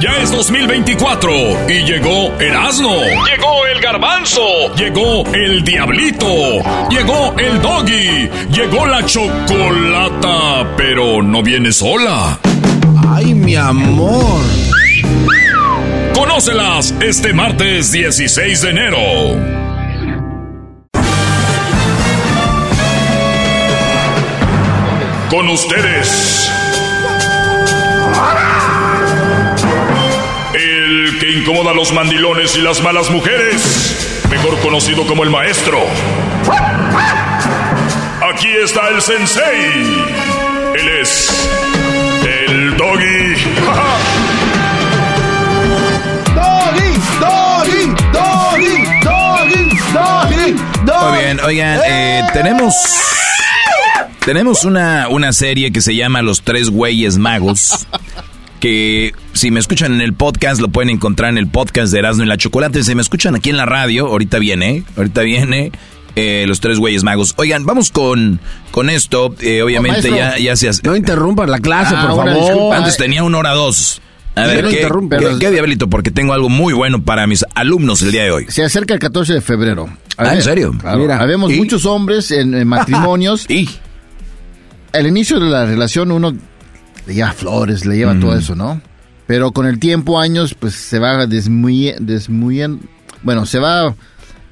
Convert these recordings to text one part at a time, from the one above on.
Ya es 2024 y llegó Erasmo, llegó el garbanzo, llegó el diablito, llegó el doggy, llegó la chocolata, pero no viene sola. Ay, mi amor. Conócelas este martes 16 de enero. Con ustedes. Que incomoda a los mandilones y las malas mujeres. Mejor conocido como el maestro. Aquí está el sensei. Él es el doggy. Doggy, doggy, doggy, doggy, doggy, doggy. Muy bien, oigan, eh, tenemos tenemos una, una serie que se llama Los Tres Güeyes Magos. Que si me escuchan en el podcast, lo pueden encontrar en el podcast de Erasmo y la Chocolate. Si me escuchan aquí en la radio, ahorita viene, ahorita viene. eh, los tres güeyes magos. Oigan, vamos con, con esto. eh, obviamente ya, ya se hace. No interrumpan la clase, Ah, por favor. disculpa. Antes tenía una hora dos. A ver, no ¿qué, qué- qué diablito? Porque tengo algo muy bueno para mis alumnos el día de hoy. Se acerca el 14 de febrero. A Ah, ¿en serio? Claro. Mira. Habemos ¿Y? muchos hombres en, en matrimonios. y al inicio de la relación uno le lleva flores, le lleva todo eso, ¿no? Pero con el tiempo, años, pues se va desmuyendo. Bueno, se va.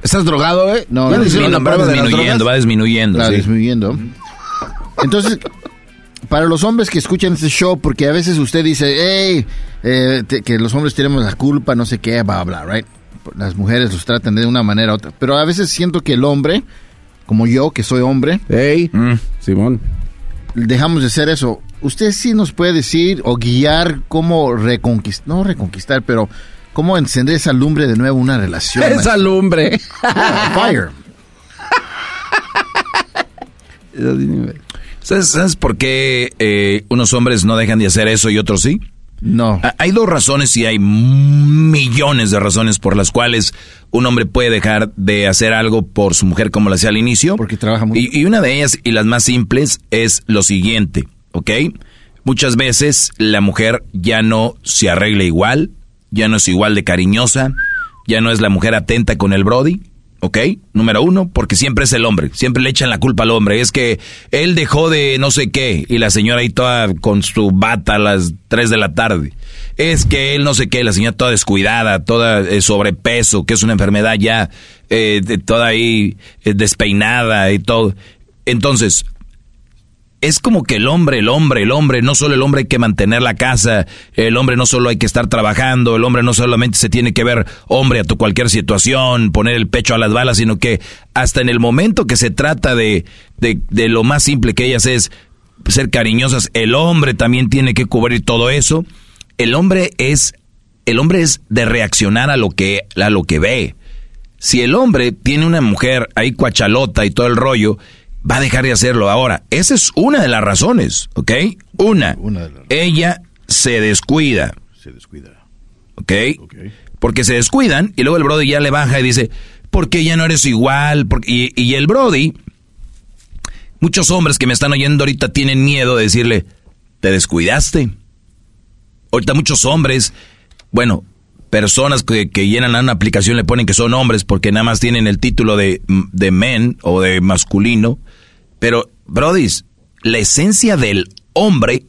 ¿Estás drogado, eh? No, Va no, disminuyendo, no, va disminuyendo, va disminuyendo. Sí. disminuyendo. Entonces, para los hombres que escuchan este show, porque a veces usted dice, hey, eh, te- que los hombres tenemos la culpa, no sé qué, bla, bla, right? Las mujeres los tratan de una manera u otra. Pero a veces siento que el hombre, como yo, que soy hombre, Hey, Mm. Simón. dejamos de ser eso. Usted sí nos puede decir o guiar cómo reconquistar, no reconquistar, pero cómo encender esa lumbre de nuevo una relación. Esa maestro. lumbre. Fire. ¿Sabes, sabes por qué eh, unos hombres no dejan de hacer eso y otros sí? No. Hay dos razones y hay millones de razones por las cuales un hombre puede dejar de hacer algo por su mujer como lo hacía al inicio. Porque trabaja mucho. Y, y una de ellas, y las más simples, es lo siguiente, ¿ok? Muchas veces la mujer ya no se arregla igual, ya no es igual de cariñosa, ya no es la mujer atenta con el Brody, ¿ok? Número uno, porque siempre es el hombre, siempre le echan la culpa al hombre. Es que él dejó de no sé qué y la señora ahí toda con su bata a las 3 de la tarde. Es que él no sé qué, la señora toda descuidada, toda eh, sobrepeso, que es una enfermedad ya eh, de- toda ahí eh, despeinada y todo. Entonces, es como que el hombre, el hombre, el hombre, no solo el hombre hay que mantener la casa, el hombre no solo hay que estar trabajando, el hombre no solamente se tiene que ver hombre a tu cualquier situación, poner el pecho a las balas, sino que hasta en el momento que se trata de, de, lo más simple que ellas es ser cariñosas, el hombre también tiene que cubrir todo eso. El hombre es, el hombre es de reaccionar a lo que, a lo que ve. Si el hombre tiene una mujer ahí cuachalota y todo el rollo, va a dejar de hacerlo ahora. Esa es una de las razones, ¿ok? Una. Una Ella se descuida, Se descuida. ¿ok? Porque se descuidan y luego el Brody ya le baja y dice, ¿por qué ya no eres igual? Y, y el Brody, muchos hombres que me están oyendo ahorita tienen miedo de decirle, te descuidaste. Ahorita muchos hombres, bueno, personas que, que llenan una aplicación le ponen que son hombres porque nada más tienen el título de, de men o de masculino. Pero, brodis, la esencia del hombre,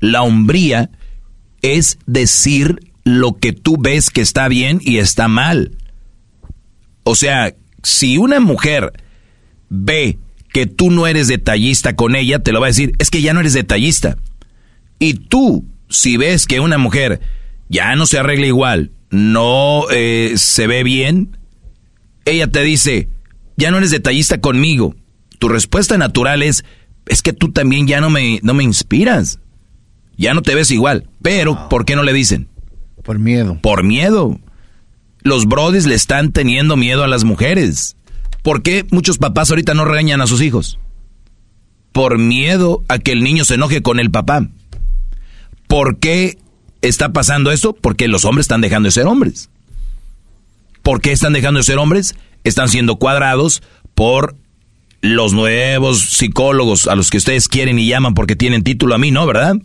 la hombría, es decir lo que tú ves que está bien y está mal. O sea, si una mujer ve que tú no eres detallista con ella, te lo va a decir, es que ya no eres detallista. Y tú, si ves que una mujer ya no se arregla igual, no eh, se ve bien, ella te dice, ya no eres detallista conmigo. Tu respuesta natural es, es que tú también ya no me, no me inspiras. Ya no te ves igual. Pero, ¿por qué no le dicen? Por miedo. Por miedo. Los brodis le están teniendo miedo a las mujeres. ¿Por qué muchos papás ahorita no regañan a sus hijos? Por miedo a que el niño se enoje con el papá. ¿Por qué está pasando eso? Porque los hombres están dejando de ser hombres. ¿Por qué están dejando de ser hombres? Están siendo cuadrados por los nuevos psicólogos a los que ustedes quieren y llaman porque tienen título a mí, ¿no? ¿Verdad?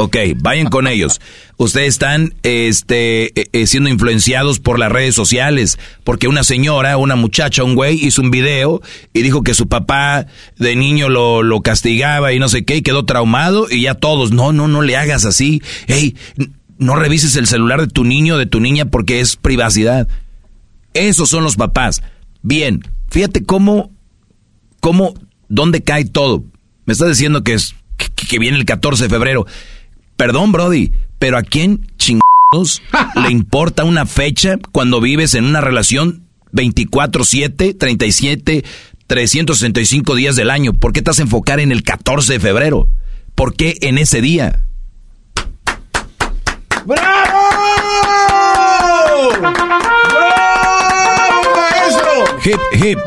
Ok, vayan con ellos. Ustedes están este, eh, eh, siendo influenciados por las redes sociales, porque una señora, una muchacha, un güey hizo un video y dijo que su papá de niño lo, lo castigaba y no sé qué, y quedó traumado y ya todos, no, no, no le hagas así. No revises el celular de tu niño, de tu niña, porque es privacidad. Esos son los papás. Bien, fíjate cómo, cómo, dónde cae todo. Me estás diciendo que es que viene el 14 de febrero. Perdón, Brody, pero ¿a quién chingados le importa una fecha cuando vives en una relación 24/7, 37, 365 días del año? ¿Por qué te vas a enfocar en el 14 de febrero? ¿Por qué en ese día? ¡Bravo! Hip, hip.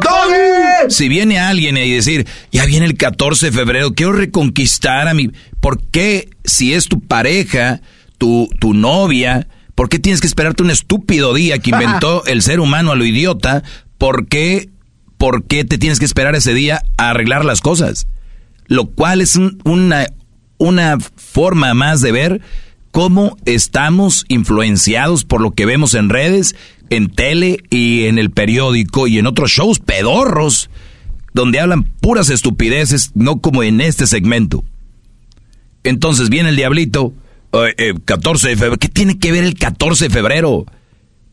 Si viene alguien y decir, ya viene el 14 de febrero, quiero reconquistar a mi... ¿Por qué si es tu pareja, tu, tu novia, por qué tienes que esperarte un estúpido día que inventó el ser humano a lo idiota? ¿Por qué, por qué te tienes que esperar ese día a arreglar las cosas? Lo cual es una, una forma más de ver cómo estamos influenciados por lo que vemos en redes, en tele y en el periódico y en otros shows pedorros donde hablan puras estupideces, no como en este segmento. Entonces viene el diablito, 14 de febrero. ¿Qué tiene que ver el 14 de febrero?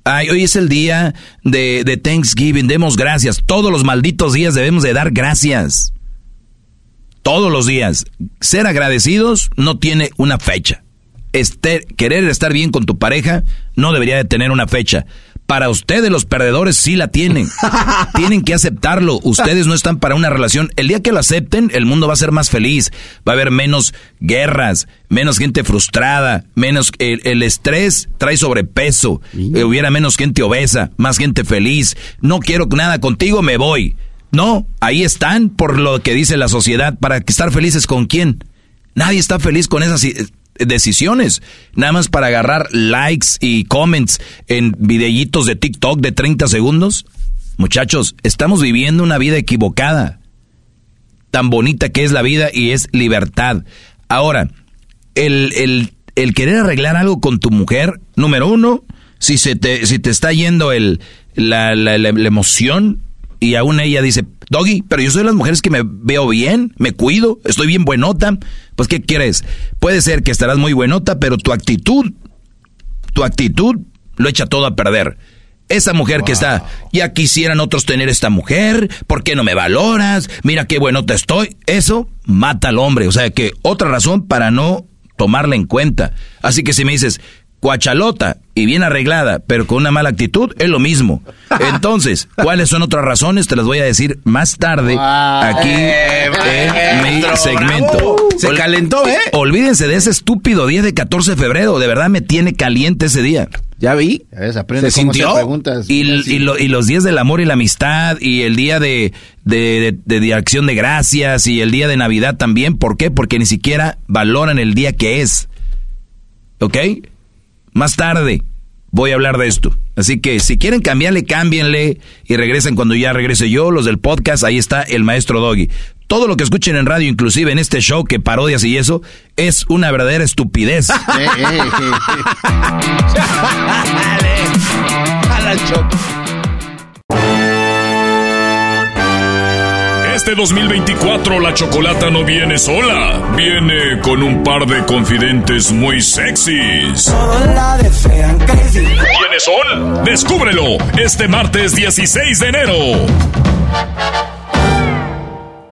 Ay, hoy es el día de, de Thanksgiving, demos gracias. Todos los malditos días debemos de dar gracias. Todos los días. Ser agradecidos no tiene una fecha. Este, querer estar bien con tu pareja no debería de tener una fecha. Para ustedes los perdedores sí la tienen. tienen que aceptarlo. Ustedes no están para una relación. El día que lo acepten, el mundo va a ser más feliz. Va a haber menos guerras, menos gente frustrada, menos el, estrés trae sobrepeso. Eh, hubiera menos gente obesa, más gente feliz. No quiero nada contigo, me voy. No, ahí están por lo que dice la sociedad. ¿Para estar felices con quién? Nadie está feliz con esas decisiones, nada más para agarrar likes y comments en videitos de TikTok de 30 segundos. Muchachos, estamos viviendo una vida equivocada. Tan bonita que es la vida y es libertad. Ahora, el, el, querer arreglar algo con tu mujer, número uno, si, se te, si te está yendo el, la, la, la emoción, y aún ella dice, Doggy, pero yo soy de las mujeres que me veo bien, me cuido, estoy bien buenota. Pues, ¿qué quieres? Puede ser que estarás muy buenota, pero tu actitud, tu actitud lo echa todo a perder. Esa mujer que está, ya quisieran otros tener esta mujer, ¿por qué no me valoras? Mira qué buenota estoy. Eso mata al hombre. O sea que otra razón para no tomarla en cuenta. Así que si me dices, cuachalota y bien arreglada, pero con una mala actitud, es lo mismo. Entonces, ¿cuáles son otras razones? Te las voy a decir más tarde aquí en mi segmento. Se calentó, ¿eh? Olvídense de ese estúpido día de 14 de febrero. De verdad me tiene caliente ese día. ¿Ya vi? ¿Se sintió? Y, y, los días del amor y la amistad y el día de, de, de, de, acción de gracias y el día de Navidad también. ¿Por qué? Porque ni siquiera valoran el día que es. ¿Ok? Más tarde voy a hablar de esto. Así que si quieren cambiarle, cámbienle y regresen cuando ya regrese yo, los del podcast, ahí está el maestro Doggy. Todo lo que escuchen en radio, inclusive en este show que parodias y eso, es una verdadera estupidez. Este 2024 la chocolata no viene sola, viene con un par de confidentes muy sexys. ¿Quiénes son? Descúbrelo este martes 16 de enero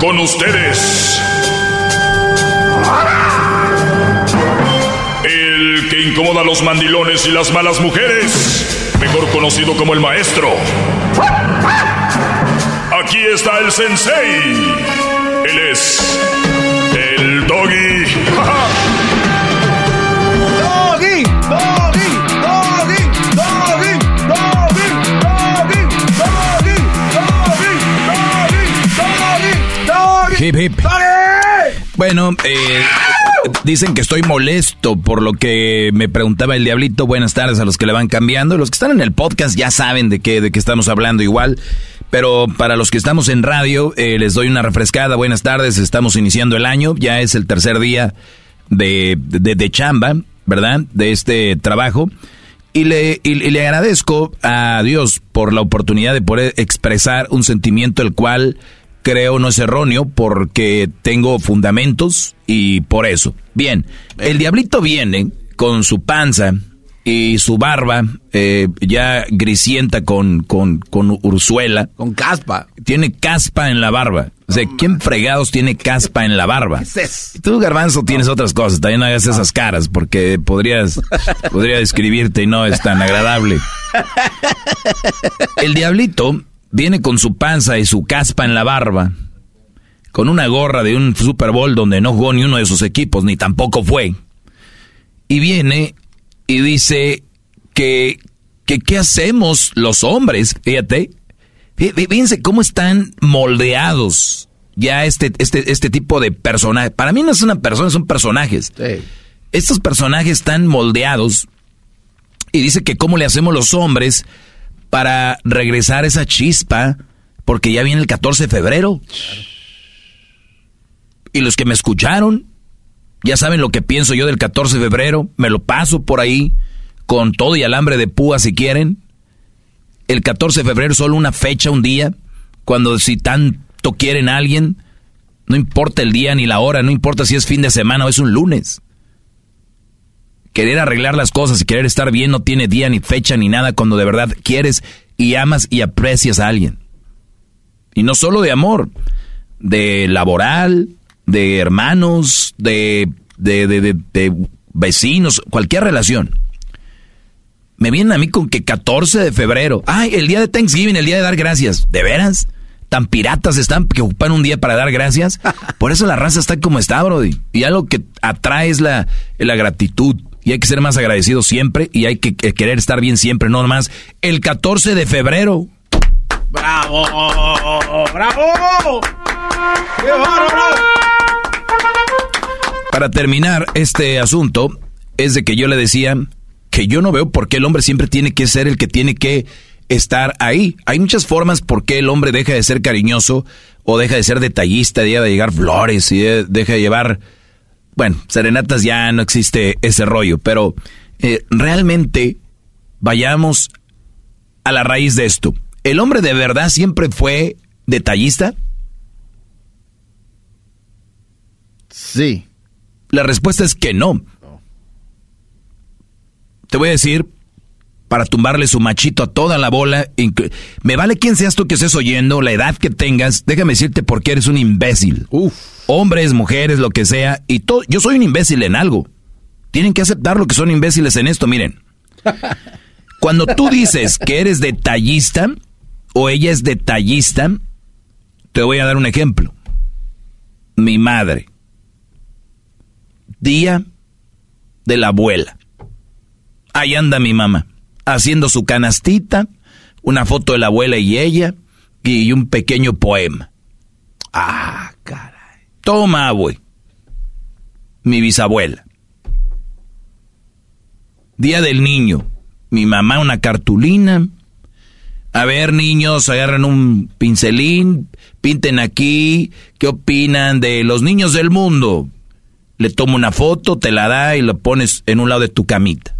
Con ustedes. El que incomoda a los mandilones y las malas mujeres. Mejor conocido como el maestro. Aquí está el sensei. Él es Hip, hip. Bueno, eh, dicen que estoy molesto por lo que me preguntaba el diablito. Buenas tardes a los que le van cambiando. Los que están en el podcast ya saben de qué, de qué estamos hablando igual. Pero para los que estamos en radio, eh, les doy una refrescada. Buenas tardes, estamos iniciando el año. Ya es el tercer día de, de, de chamba, ¿verdad? De este trabajo. Y le, y, y le agradezco a Dios por la oportunidad de poder expresar un sentimiento el cual creo no es erróneo porque tengo fundamentos y por eso. Bien, el diablito viene con su panza y su barba eh, ya grisienta con, con, con urzuela. Con caspa. Tiene caspa en la barba. O sea, ¿quién fregados tiene caspa en la barba? ¿Qué es eso? Tú, Garbanzo, tienes otras cosas. También hagas esas caras porque podrías, podría describirte y no es tan agradable. El diablito viene con su panza y su caspa en la barba, con una gorra de un Super Bowl donde no jugó ni uno de sus equipos, ni tampoco fue. Y viene y dice que, que ¿qué hacemos los hombres? Fíjate, fí- fíjense cómo están moldeados ya este, este, este tipo de personajes. Para mí no es una persona, son personajes. Sí. Estos personajes están moldeados y dice que cómo le hacemos los hombres para regresar esa chispa, porque ya viene el 14 de febrero. Y los que me escucharon, ya saben lo que pienso yo del 14 de febrero, me lo paso por ahí con todo y alambre de púa si quieren. El 14 de febrero solo una fecha, un día, cuando si tanto quieren alguien, no importa el día ni la hora, no importa si es fin de semana o es un lunes. Querer arreglar las cosas y querer estar bien no tiene día ni fecha ni nada cuando de verdad quieres y amas y aprecias a alguien. Y no solo de amor, de laboral, de hermanos, de, de, de, de- de vecinos, cualquier relación. Me vienen a mí con que 14 de febrero, ay, el día de Thanksgiving, el día de dar gracias. ¿De veras? Tan piratas están que ocupan un día para dar gracias. Por eso la raza está como está, Brody. Y algo que atrae es la, la gratitud. Y hay que ser más agradecido siempre y hay que, que querer estar bien siempre, no más. El 14 de febrero. ¡Bravo! ¡Bravo! ¡Qué! Para terminar este asunto, es de que yo le decía que yo no veo por qué el hombre siempre tiene que ser el que tiene que estar ahí. Hay muchas formas por qué el hombre deja de ser cariñoso o deja de ser detallista, deja de llegar flores y de- deja de llevar, bueno, serenatas ya no existe ese rollo, pero eh, realmente vayamos a la raíz de esto. ¿El hombre de verdad siempre fue detallista? Sí. La respuesta es que no. Te voy a decir para tumbarle su machito a toda la bola. Me vale quién seas tú que estés oyendo, la edad que tengas, déjame decirte por qué eres un imbécil. Uf. Hombres, mujeres, lo que sea, y todo, yo soy un imbécil en algo. Tienen que aceptar lo que son imbéciles en esto, miren. Cuando tú dices que eres detallista o ella es detallista, te voy a dar un ejemplo. Mi madre. Día de la abuela. Ahí anda mi mamá, haciendo su canastita, una foto de la abuela y ella, y un pequeño poema. Ah, caray. Toma, güey. Mi bisabuela. Día del niño. Mi mamá una cartulina. A ver, niños, agarran un pincelín, pinten aquí. ¿Qué opinan de los niños del mundo? Le tomo una foto, te la da y lo pones en un lado de tu camita.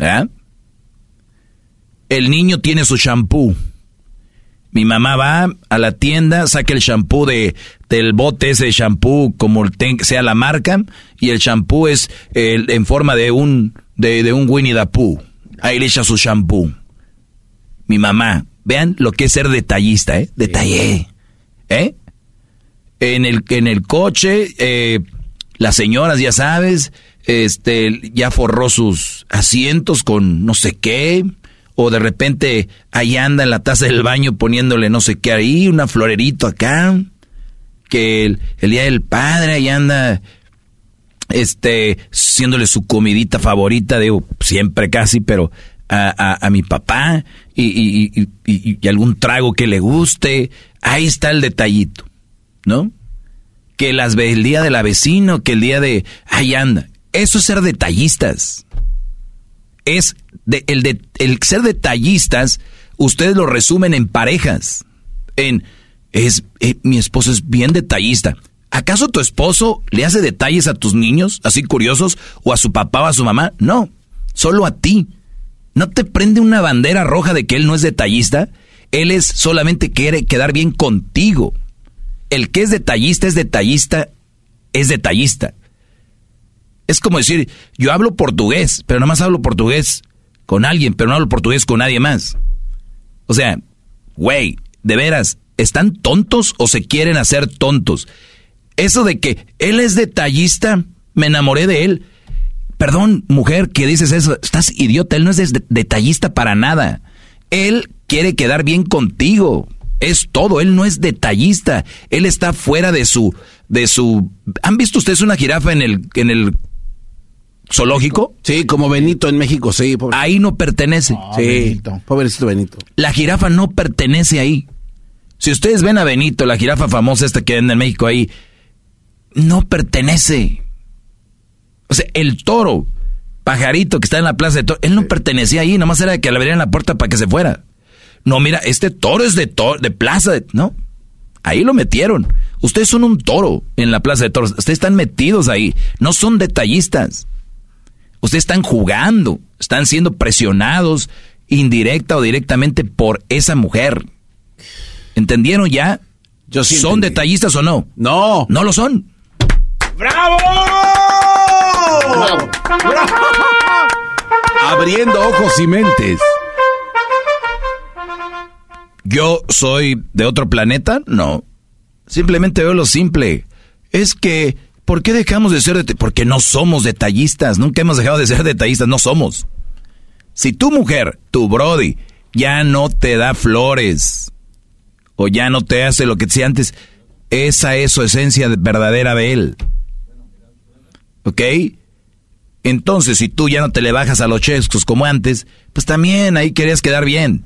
¿Verdad? El niño tiene su shampoo. Mi mamá va a la tienda, saca el shampoo de, del bote ese shampoo, como sea la marca, y el shampoo es en forma de un, de, un Winnie the Pooh. Ahí le echa su shampoo. Mi mamá, vean lo que es ser detallista, ¿eh? Detallé. ¿Eh? En el, en el coche, eh, las señoras, ya sabes, este, ya forró sus asientos con no sé qué, o de repente ahí anda en la taza del baño poniéndole no sé qué ahí, una florerito acá, que el, día del padre ahí anda, este, haciéndole su comidita favorita, digo, siempre casi, pero a, a, mi papá y, y, y, algún trago que le guste, ahí está el detallito. ¿no? Que las el día de la vecino, que el día de ahí anda. Eso es ser detallistas. Es el ser detallistas, ustedes lo resumen en parejas. En es eh, mi esposo es bien detallista. ¿Acaso tu esposo le hace detalles a tus niños, así curiosos, o a su papá o a su mamá? No, solo a ti. ¿No te prende una bandera roja de que él no es detallista? Él es solamente quiere quedar bien contigo el que es detallista es detallista, es detallista. Es como decir, yo hablo portugués, pero nada más hablo portugués con alguien, pero no hablo portugués con nadie más. O sea, güey, de veras, ¿están tontos o se quieren hacer tontos? Eso de que él es detallista, me enamoré de él. Perdón, mujer, que dices eso, estás idiota, él no es detallista para nada. Él quiere quedar bien contigo es todo, él no es detallista, él está fuera de su, de su, ¿han visto ustedes una jirafa en el, en el zoológico? Sí, como Benito en México, sí. Ahí no pertenece. Ah, sí, pobrecito Benito. La jirafa no pertenece ahí. Si ustedes ven a Benito, la jirafa famosa esta que anda en México ahí, no pertenece. O sea, el toro, pajarito que está en la plaza de toro, él no pertenecía ahí, nomás era que le abrieran la puerta para que se fuera. No, mira, este toro es de, toro, de plaza, de, ¿no? Ahí lo metieron. Ustedes son un toro en la plaza de toros. Ustedes están metidos ahí. No son detallistas. Ustedes están jugando. Están siendo presionados indirecta o directamente por esa mujer. ¿Entendieron ya? Yo ¿Son detallistas o no? No. No lo son. ¡Bravo! ¡Bravo! ¡Bravo! Abriendo ojos y mentes. ¿Yo soy de otro planeta? No. Simplemente veo lo simple. Es que, ¿por qué dejamos de ser detallistas? Porque no somos detallistas. Nunca hemos dejado de ser detallistas. No somos. Si tu mujer, tu brody, ya no te da flores o ya no te hace lo que decía antes, esa es su esencia verdadera de él. ¿Ok? Entonces, si tú ya no te le bajas a los chescos como antes, pues también ahí querías quedar bien.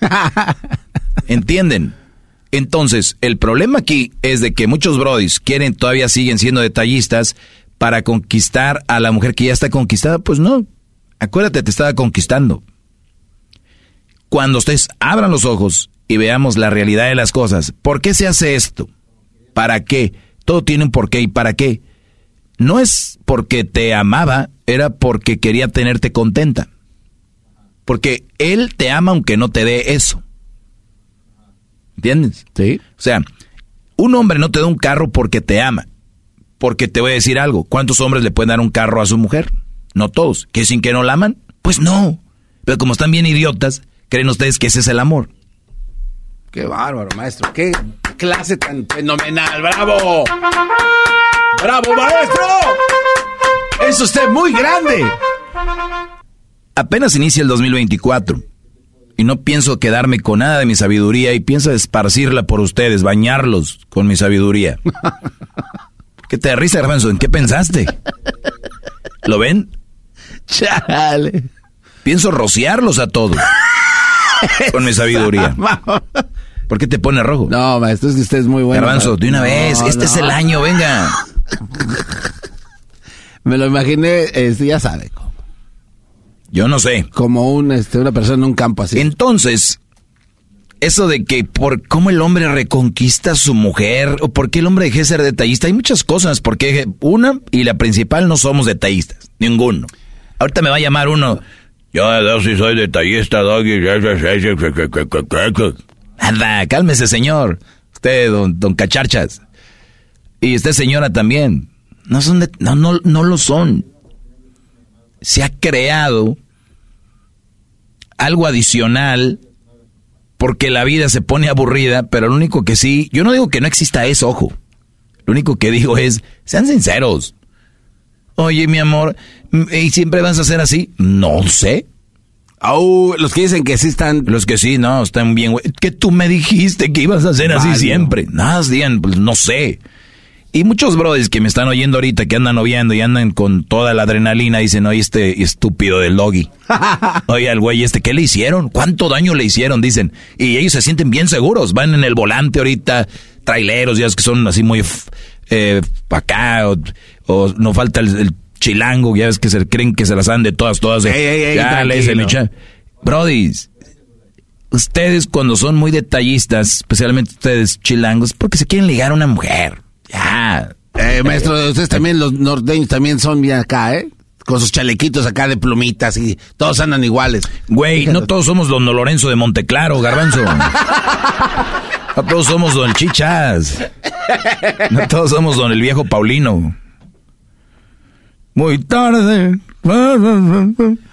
¿Entienden? Entonces, el problema aquí es de que muchos brodis quieren, todavía siguen siendo detallistas para conquistar a la mujer que ya está conquistada. Pues no. Acuérdate, te estaba conquistando. Cuando ustedes abran los ojos y veamos la realidad de las cosas, ¿por qué se hace esto? ¿Para qué? Todo tiene un porqué y para qué. No es porque te amaba, era porque quería tenerte contenta. Porque él te ama aunque no te dé eso. ¿Entiendes? Sí. O sea, un hombre no te da un carro porque te ama. Porque te voy a decir algo. ¿Cuántos hombres le pueden dar un carro a su mujer? no todos. ¿Que sin que no la aman? Pues no. Pero como están bien idiotas, creen ustedes que ese es el amor. Qué bárbaro, maestro. Qué clase tan fenomenal. ¡Bravo! ¡Bravo, maestro! Es usted muy grande. Apenas inicia el 2024 y no pienso quedarme con nada de mi sabiduría y pienso esparcirla por ustedes, bañarlos con mi sabiduría. ¿Qué te risa, Garbanzo? ¿En qué pensaste? ¿Lo ven? Chale. Pienso rociarlos a todos con mi sabiduría. ¿Por qué te pone rojo? No, maestro, es que usted es muy bueno. Garbanzo, de una vez, este es el año, venga. Me lo imaginé, este, ya sabe. Yo no sé. Como un, este, una persona en un campo así. Entonces, eso de que por cómo el hombre reconquista a su mujer, o por qué el hombre deje de ser detallista, hay muchas cosas, porque una y la principal no somos detallistas, ninguno. Ahorita me va a llamar uno, yo, yo sí soy detallista, doggy. Anda, cálmese, señor. Usted, don, don Cacharchas. Y usted, señora, también. No son de, no, no, no lo son. Se ha creado algo adicional porque la vida se pone aburrida, pero lo único que sí, yo no digo que no exista eso, ojo. Lo único que digo es, sean sinceros. Oye, mi amor, ¿y siempre vas a ser así? No sé. Oh, los que dicen que sí están. Los que sí, no, están bien, güey. Que tú me dijiste que ibas a ser así siempre. Nada, digan, pues no sé. Y muchos brothers que me están oyendo ahorita, que andan noviando y andan con toda la adrenalina, dicen, oye, este estúpido del doggy. oye, al güey este, ¿qué le hicieron? ¿Cuánto daño le hicieron? Dicen. Y ellos se sienten bien seguros. Van en el volante ahorita, traileros, ya es que son así muy eh, acá, o, no falta el, chilango, ya ves que se creen que se las dan de todas, todas. De, ey, ustedes cuando son muy detallistas, especialmente ustedes chilangos, porque se quieren ligar a una mujer. Ya. Eh, maestro, ustedes también, los norteños también son bien acá, ¿eh? Con sus chalequitos acá de plumitas y todos andan iguales. Güey, no todos somos don Lorenzo de Monteclaro, garbanzo. No todos somos don Chichas. No todos somos don el viejo Paulino. Muy tarde.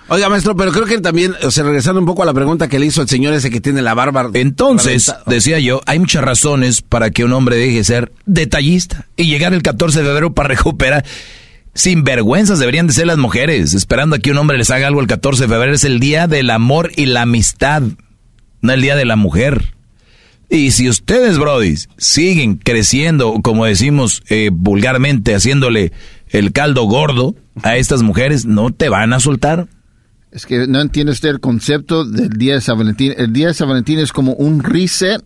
Oiga, maestro, pero creo que también, o sea, regresando un poco a la pregunta que le hizo el señor ese que tiene la barba. Entonces, decía yo, hay muchas razones para que un hombre deje de ser detallista y llegar el 14 de febrero para recuperar. Sin vergüenzas deberían de ser las mujeres, esperando a que un hombre les haga algo el 14 de febrero. Es el día del amor y la amistad, no el día de la mujer. Y si ustedes, brodis, siguen creciendo, como decimos eh, vulgarmente, haciéndole el caldo gordo a estas mujeres, no te van a soltar. Es que no entiende usted el concepto del Día de San Valentín. El Día de San Valentín es como un reset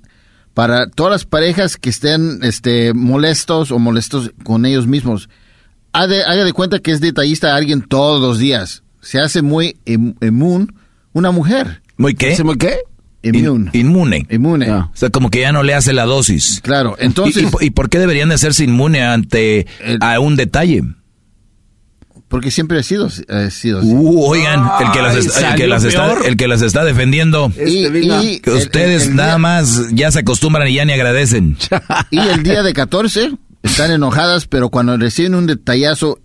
para todas las parejas que estén este, molestos o molestos con ellos mismos. Haga de, cuenta que es detallista a alguien todos los días. Se hace muy inmune una mujer. ¿Muy qué? ¿Se muy qué? Inmune. Inmune. O sea, como que ya no le hace la dosis. Claro, entonces... ¿Y, por qué deberían de hacerse inmune ante a un detalle? Porque siempre ha sido, ha sido así. Uh, oigan, el que, las está, el, que las está, el que las está defendiendo. Y, que ustedes nada más ya se acostumbran y ya ni agradecen. Y el día de 14 están enojadas, pero cuando reciben un detallazo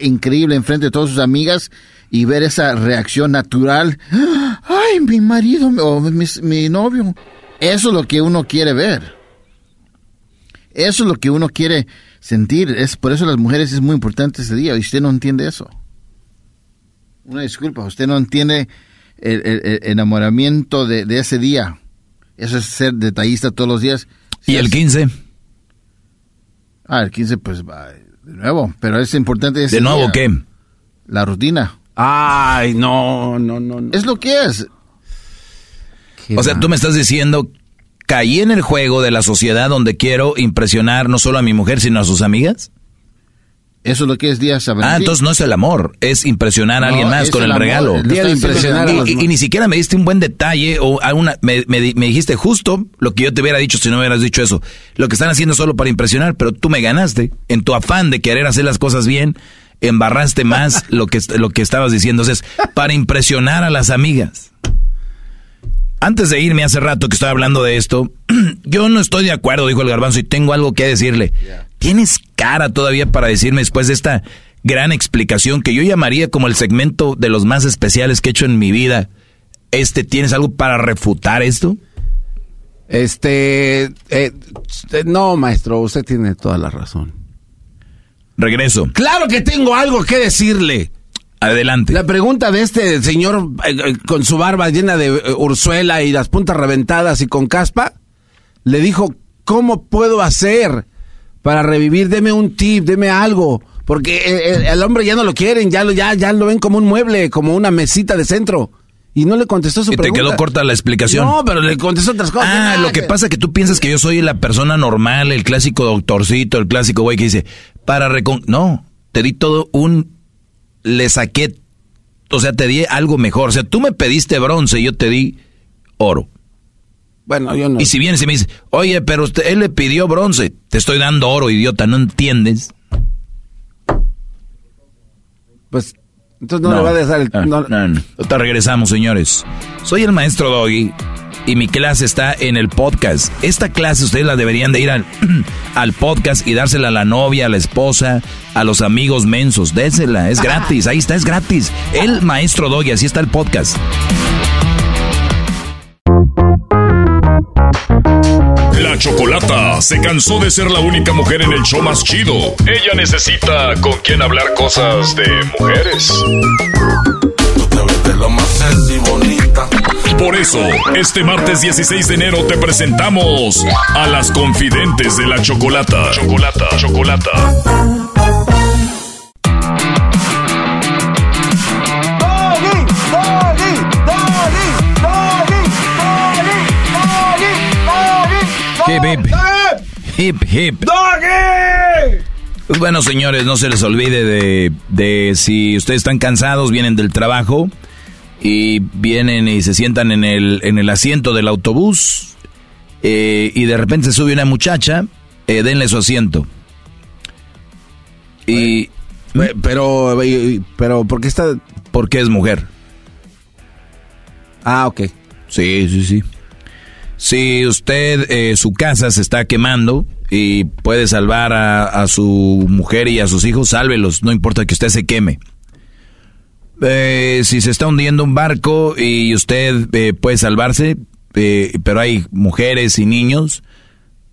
increíble enfrente de todas sus amigas y ver esa reacción natural, ay, mi marido o mi, mi novio, eso es lo que uno quiere ver. Eso es lo que uno quiere sentir. Es por eso las mujeres es muy importante ese día. Y usted no entiende eso. Una disculpa, usted no entiende el, enamoramiento de, ese día. Eso es ser detallista todos los días. ¿Y el 15? Ah, el 15 pues va de nuevo, pero es importante ese ¿De nuevo qué? La rutina. Ay, no, no, no, no. Es lo que es. o sea, tú me estás diciendo caí en el juego de la sociedad donde quiero impresionar no solo a mi mujer, sino a sus amigas? Eso es lo que es día Ah, entonces no es el amor, es impresionar a alguien más con el, regalo. Y, ni siquiera me diste un buen detalle o alguna, me, me, dijiste justo lo que yo te hubiera dicho si no hubieras dicho eso. Lo que están haciendo solo para impresionar, pero tú me ganaste. En tu afán de querer hacer las cosas bien, embarraste más lo que, lo que estabas diciendo. Entonces, para impresionar a las amigas. Antes de irme hace rato que estoy hablando de esto, yo no estoy de acuerdo, dijo el garbanzo, y tengo algo que decirle. ¿Tienes cara todavía para decirme después de esta gran explicación que yo llamaría como el segmento de los más especiales que he hecho en mi vida. Este, ¿tienes algo para refutar esto? Este, eh, no, maestro, usted tiene toda la razón. Regreso. Claro que tengo algo que decirle. Adelante. La pregunta de este señor eh, eh, con su barba llena de eh, ursuela y las puntas reventadas y con caspa, le dijo, ¿cómo puedo hacer para revivir? Deme un tip, deme algo. Porque el, el hombre ya no lo quieren, ya lo, ya, ya lo ven como un mueble, como una mesita de centro. Y no le contestó su ¿Y pregunta. te quedó corta la explicación? No, pero le contestó otras cosas. Ah, lo que pasa es que tú piensas que yo soy la persona normal, el clásico doctorcito, el clásico güey que dice, para recon... No, te di todo un... Le saqué... O sea, te di algo mejor. O sea, tú me pediste bronce y yo te di oro. Bueno, yo no. Y si vienes y me dices, oye, pero usted, él le pidió bronce, te estoy dando oro, idiota, ¿no entiendes? Pues, entonces no, le va a dejar el... Ah, no- no, no. Ahorita regresamos, señores. Soy el maestro Doggy y mi clase está en el podcast. Esta clase ustedes la deberían de ir al, al podcast y dársela a la novia, a la esposa, a los amigos mensos. Désela, es gratis, ahí está, es gratis. El maestro Doggy, así está el podcast. Se cansó de ser la única mujer en el show más chido. Ella necesita con quien hablar cosas de mujeres. Por eso, este martes 16 de enero te presentamos a las confidentes de la Chocolata. Chocolata, Chocolata. Hip, hip. Hip, hip. Pues bueno, señores, no se les olvide de, de si ustedes están cansados, vienen del trabajo y vienen y se sientan en el, en el asiento del autobús eh, y de repente se sube una muchacha, eh, denle su asiento. Y Pero, pero, ¿por qué está...? porque es mujer. Ah, ok. Sí, sí, sí. Si usted, eh, su casa se está quemando y puede salvar a, su mujer y a sus hijos, sálvelos, no importa que usted se queme. Eh, si se está hundiendo un barco y usted eh, puede salvarse, eh, pero hay mujeres y niños,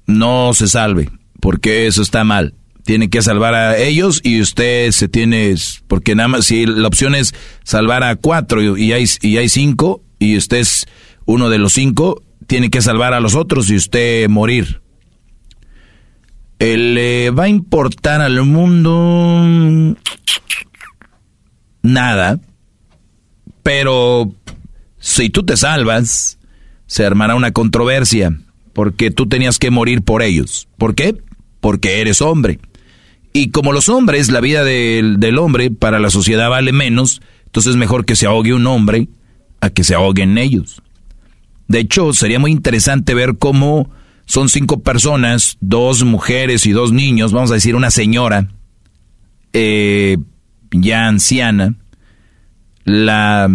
no se salve, porque eso está mal. Tiene que salvar a ellos y usted se tiene, porque nada más, si la opción es salvar a cuatro y hay, y hay cinco y usted es uno de los cinco, tiene que salvar a los otros y usted morir. Eh, ¿Le va a importar al mundo? Nada. Pero si tú te salvas, se armará una controversia, porque tú tenías que morir por ellos. ¿Por qué? Porque eres hombre. Y como los hombres, la vida del, del hombre para la sociedad vale menos, entonces es mejor que se ahogue un hombre a que se ahoguen ellos. De hecho, sería muy interesante ver cómo son cinco personas, dos mujeres y dos niños, vamos a decir una señora eh, ya anciana, la,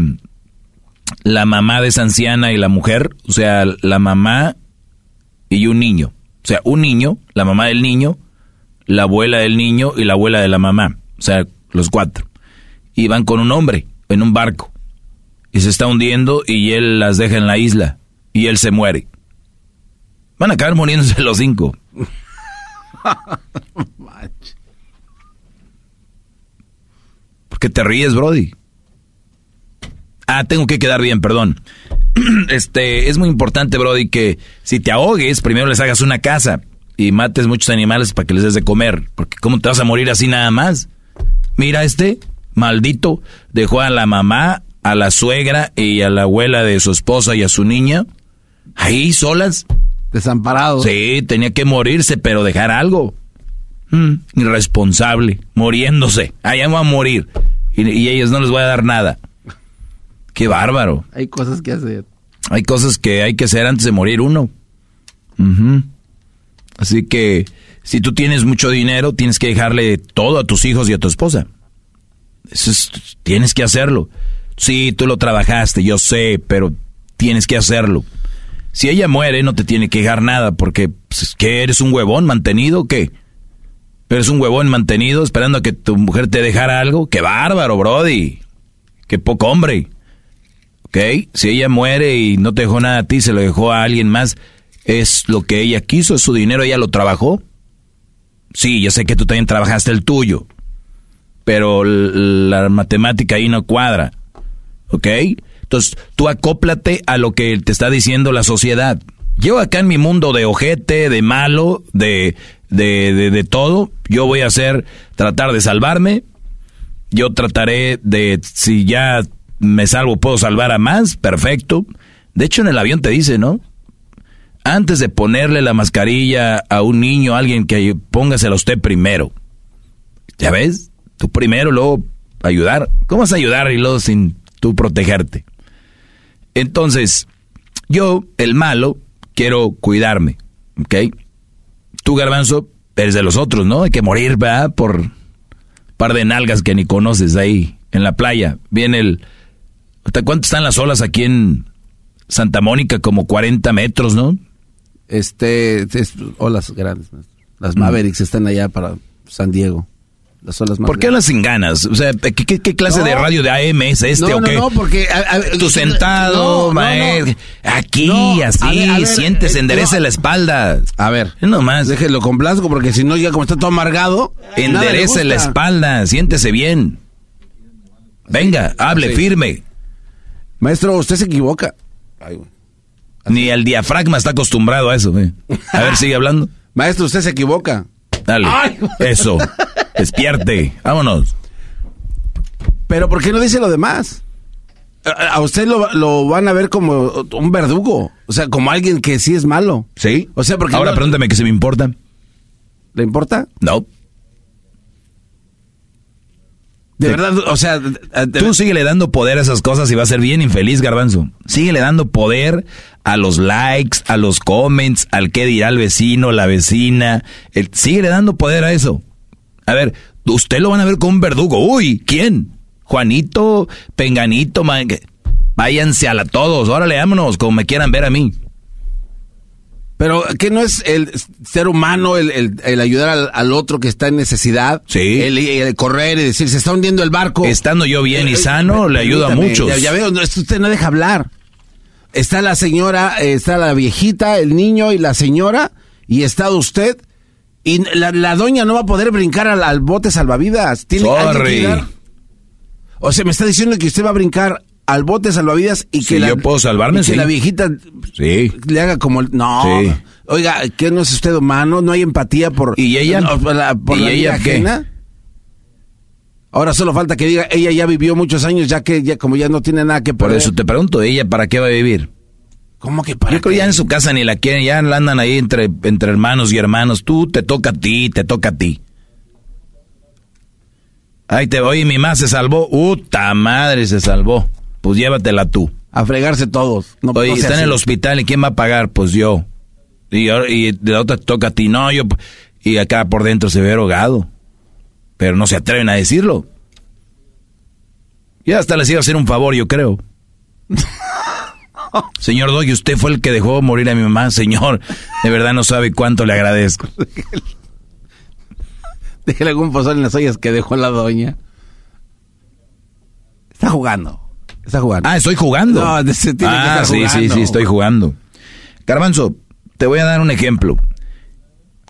la mamá de esa anciana y la mujer, o sea, la mamá y un niño. O sea, un niño, la mamá del niño, la abuela del niño y la abuela de la mamá. O sea, los cuatro. Y van con un hombre en un barco. Y se está hundiendo y él las deja en la isla. Y él se muere. Van a acabar muriéndose los cinco. ¿Por qué te ríes, Brody? Ah, tengo que quedar bien, perdón. Este, es muy importante, Brody, que si te ahogues, primero les hagas una casa y mates muchos animales para que les des de comer. Porque ¿cómo te vas a morir así nada más? Mira este, maldito, dejó a la mamá, a la suegra y a la abuela de su esposa y a su niña ahí solas. Desamparado. Sí, tenía que morirse, pero dejar algo. Mm, irresponsable, muriéndose. Allá va a morir. Y, y a ellos no les voy a dar nada. Qué bárbaro. Hay cosas que hacer. Hay cosas que hay que hacer antes de morir uno. Así que si tú tienes mucho dinero, tienes que dejarle todo a tus hijos y a tu esposa. Eso es- tienes que hacerlo. Sí, tú lo trabajaste, yo sé, pero tienes que hacerlo. Si ella muere, no te tiene que dejar nada, porque pues, ¿qué eres un huevón mantenido o qué? Eres un huevón mantenido esperando a que tu mujer te dejara algo. ¡Qué bárbaro, Brody! ¡Qué poco hombre! ¿Ok? Si ella muere y no te dejó nada a ti, se lo dejó a alguien más, es lo que ella quiso, es su dinero, ella lo trabajó. Sí, yo sé que tú también trabajaste el tuyo, pero la matemática ahí no cuadra. ¿Ok? Entonces, tú acóplate a lo que te está diciendo la sociedad. Yo acá en mi mundo de ojete, de malo, de, de, de, todo, yo voy a hacer, tratar de salvarme. Yo trataré de, si ya me salvo, puedo salvar a más, perfecto. De hecho, en el avión te dice, ¿no? Antes de ponerle la mascarilla a un niño, a alguien que póngasela a usted primero. ¿Ya ves? Tú primero, luego ayudar. ¿Cómo vas a ayudar y luego sin tú protegerte? Entonces, yo, el malo, quiero cuidarme, ¿ok? Tú, garbanzo, eres de los otros, ¿no? Hay que morir, ¿verdad? Por un par de nalgas que ni conoces ahí, en la playa. Viene el... ¿Hasta cuánto están las olas aquí en Santa Mónica? Como 40 metros, ¿no? Este, es olas grandes. Las Mavericks están allá para San Diego. ¿Por qué las sin ganas? O sea, ¿qué, clase de radio de AM es este no, o qué? No, no, porque... tu sentado, aquí, así, sientes, enderece la espalda. A ver. Nomás. Déjelo con Blasco, porque si no, ya como está todo amargado... Enderece la espalda, siéntese bien. Venga, hable, firme. Maestro, usted se equivoca. Ni el diafragma está acostumbrado a eso. A ver, sigue hablando. Maestro, usted se equivoca. Dale. Eso. Despierte. Vámonos. Pero ¿por qué no dice lo demás? A usted lo, van a ver como un verdugo. O sea, como alguien que sí es malo. ¿Sí? O sea, porque... Ahora pregúntame que se me importa. ¿Le importa? No. De verdad, o sea... Tú síguele dando poder a esas cosas y va a ser bien infeliz, Garbanzo. Síguele dando poder a los likes, a los comments, al qué dirá el vecino, la vecina. El, síguele dando poder a eso. A ver, usted lo van a ver con un verdugo. Uy, ¿quién? Juanito, Penganito, váyanse a la todos, órale, vámonos, como me quieran ver a mí. Pero ¿qué no es el ser humano el, ayudar al, otro que está en necesidad? Sí. El, correr y decir, se está hundiendo el barco. Estando yo bien y eh, sano, le ayuda a muchos. Ya, veo, usted no deja hablar. Está la señora, está la viejita, el niño y la señora, y está usted y la, doña no va a poder brincar al, bote salvavidas. Tiene Sorry. o sea, me está diciendo que usted va a brincar al bote salvavidas y que la, yo puedo salvarme, y que la viejita sí. le haga como no. Oiga, ¿qué no es usted humano? No hay empatía por ¿Y ella? por la, ¿Y ella ajena. Ahora solo falta que diga, ella ya vivió muchos años, ya que ya como ya no tiene nada que perder. Por eso te pregunto, ¿ella para qué va a vivir? ¿Cómo que para Yo creo ya en su casa ni la quieren, ya andan ahí entre, entre hermanos y hermanos. Tú te toca a ti, te toca a ti. Ay, te voy, mi mamá se salvó. ¡Uta madre, se salvó! Pues llévatela tú. A fregarse todos. No, Oye, está en el hospital y ¿quién va a pagar? Pues yo. Y, y de la otra te toca a ti. No, yo. Y acá por dentro se ve ahogado. Pero no se atreven a decirlo. Ya hasta les iba a hacer un favor, yo creo. Señor Doggy, usted fue el que dejó morir a mi mamá, señor. De verdad no sabe cuánto le agradezco. Déjele algún pozón en las ollas que dejó la doña. Está jugando. Está jugando. Ah, estoy jugando. No, se tiene ah, que sí, sí, sí, estoy jugando. Garbanzo, te voy a dar un ejemplo.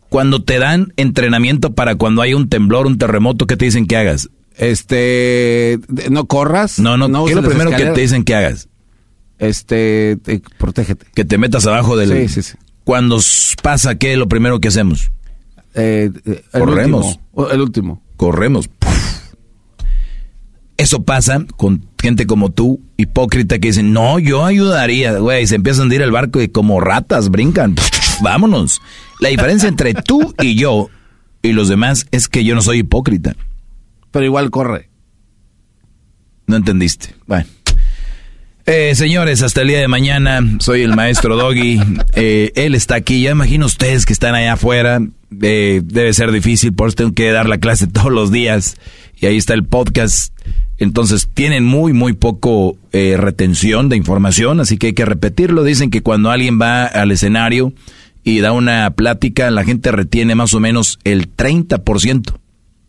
Cuando te dan entrenamiento para cuando hay un temblor, un terremoto, ¿qué te dicen que hagas? Este, no corras. No, no, no ¿qué es lo primero que te dicen que hagas? Este, protégete. Que te metas abajo del... Sí, sí, sí. Cuando pasa, ¿qué es lo primero que hacemos? Eh, eh, Corremos. el último. Corremos. Eso pasa con gente como tú, hipócrita, que dicen, no, yo ayudaría, güey, se empiezan a ir al barco y como ratas brincan. Vámonos. La diferencia entre tú y yo y los demás es que yo no soy hipócrita. Pero igual corre. No entendiste. Bueno. Eh, señores, hasta el día de mañana, soy el maestro Doggy. Eh, él está aquí. Ya imagino ustedes que están allá afuera. Eh, debe ser difícil, por eso tengo que dar la clase todos los días. Y ahí está el podcast. Entonces tienen muy, muy poco retención de información, así que hay que repetirlo. Dicen que cuando alguien va al escenario y da una plática, la gente retiene más o menos el 30%.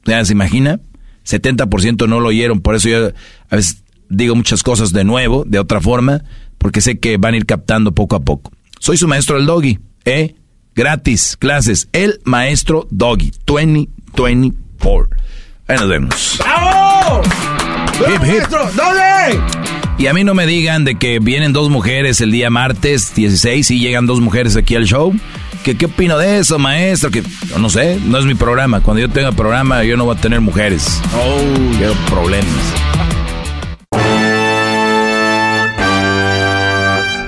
¿Ya se imagina? 70% no lo oyeron, por eso yo a veces digo muchas cosas de nuevo, de otra forma, porque sé que van a ir captando poco a poco. Soy su maestro el doggy, ¿eh? Gratis, clases, el maestro doggy, 2024. Ahí nos vemos. ¡Bravo! Hip, hip. maestro! ¡Doggy! Y a mí no me digan de que vienen dos mujeres el día martes 16 y llegan dos mujeres aquí al show. ¿Qué, qué opino de eso, maestro? Que no sé, no es mi programa. Cuando yo tenga programa, yo no voy a tener mujeres. Oh, quiero problemas.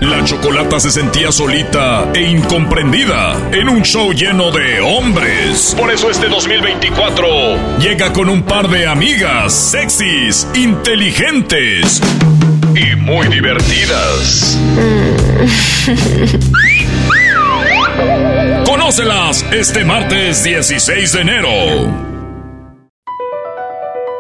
La chocolata se sentía solita e incomprendida en un show lleno de hombres. Por eso este 2024 llega con un par de amigas sexys, inteligentes y muy divertidas. Conócelas este martes 16 de enero.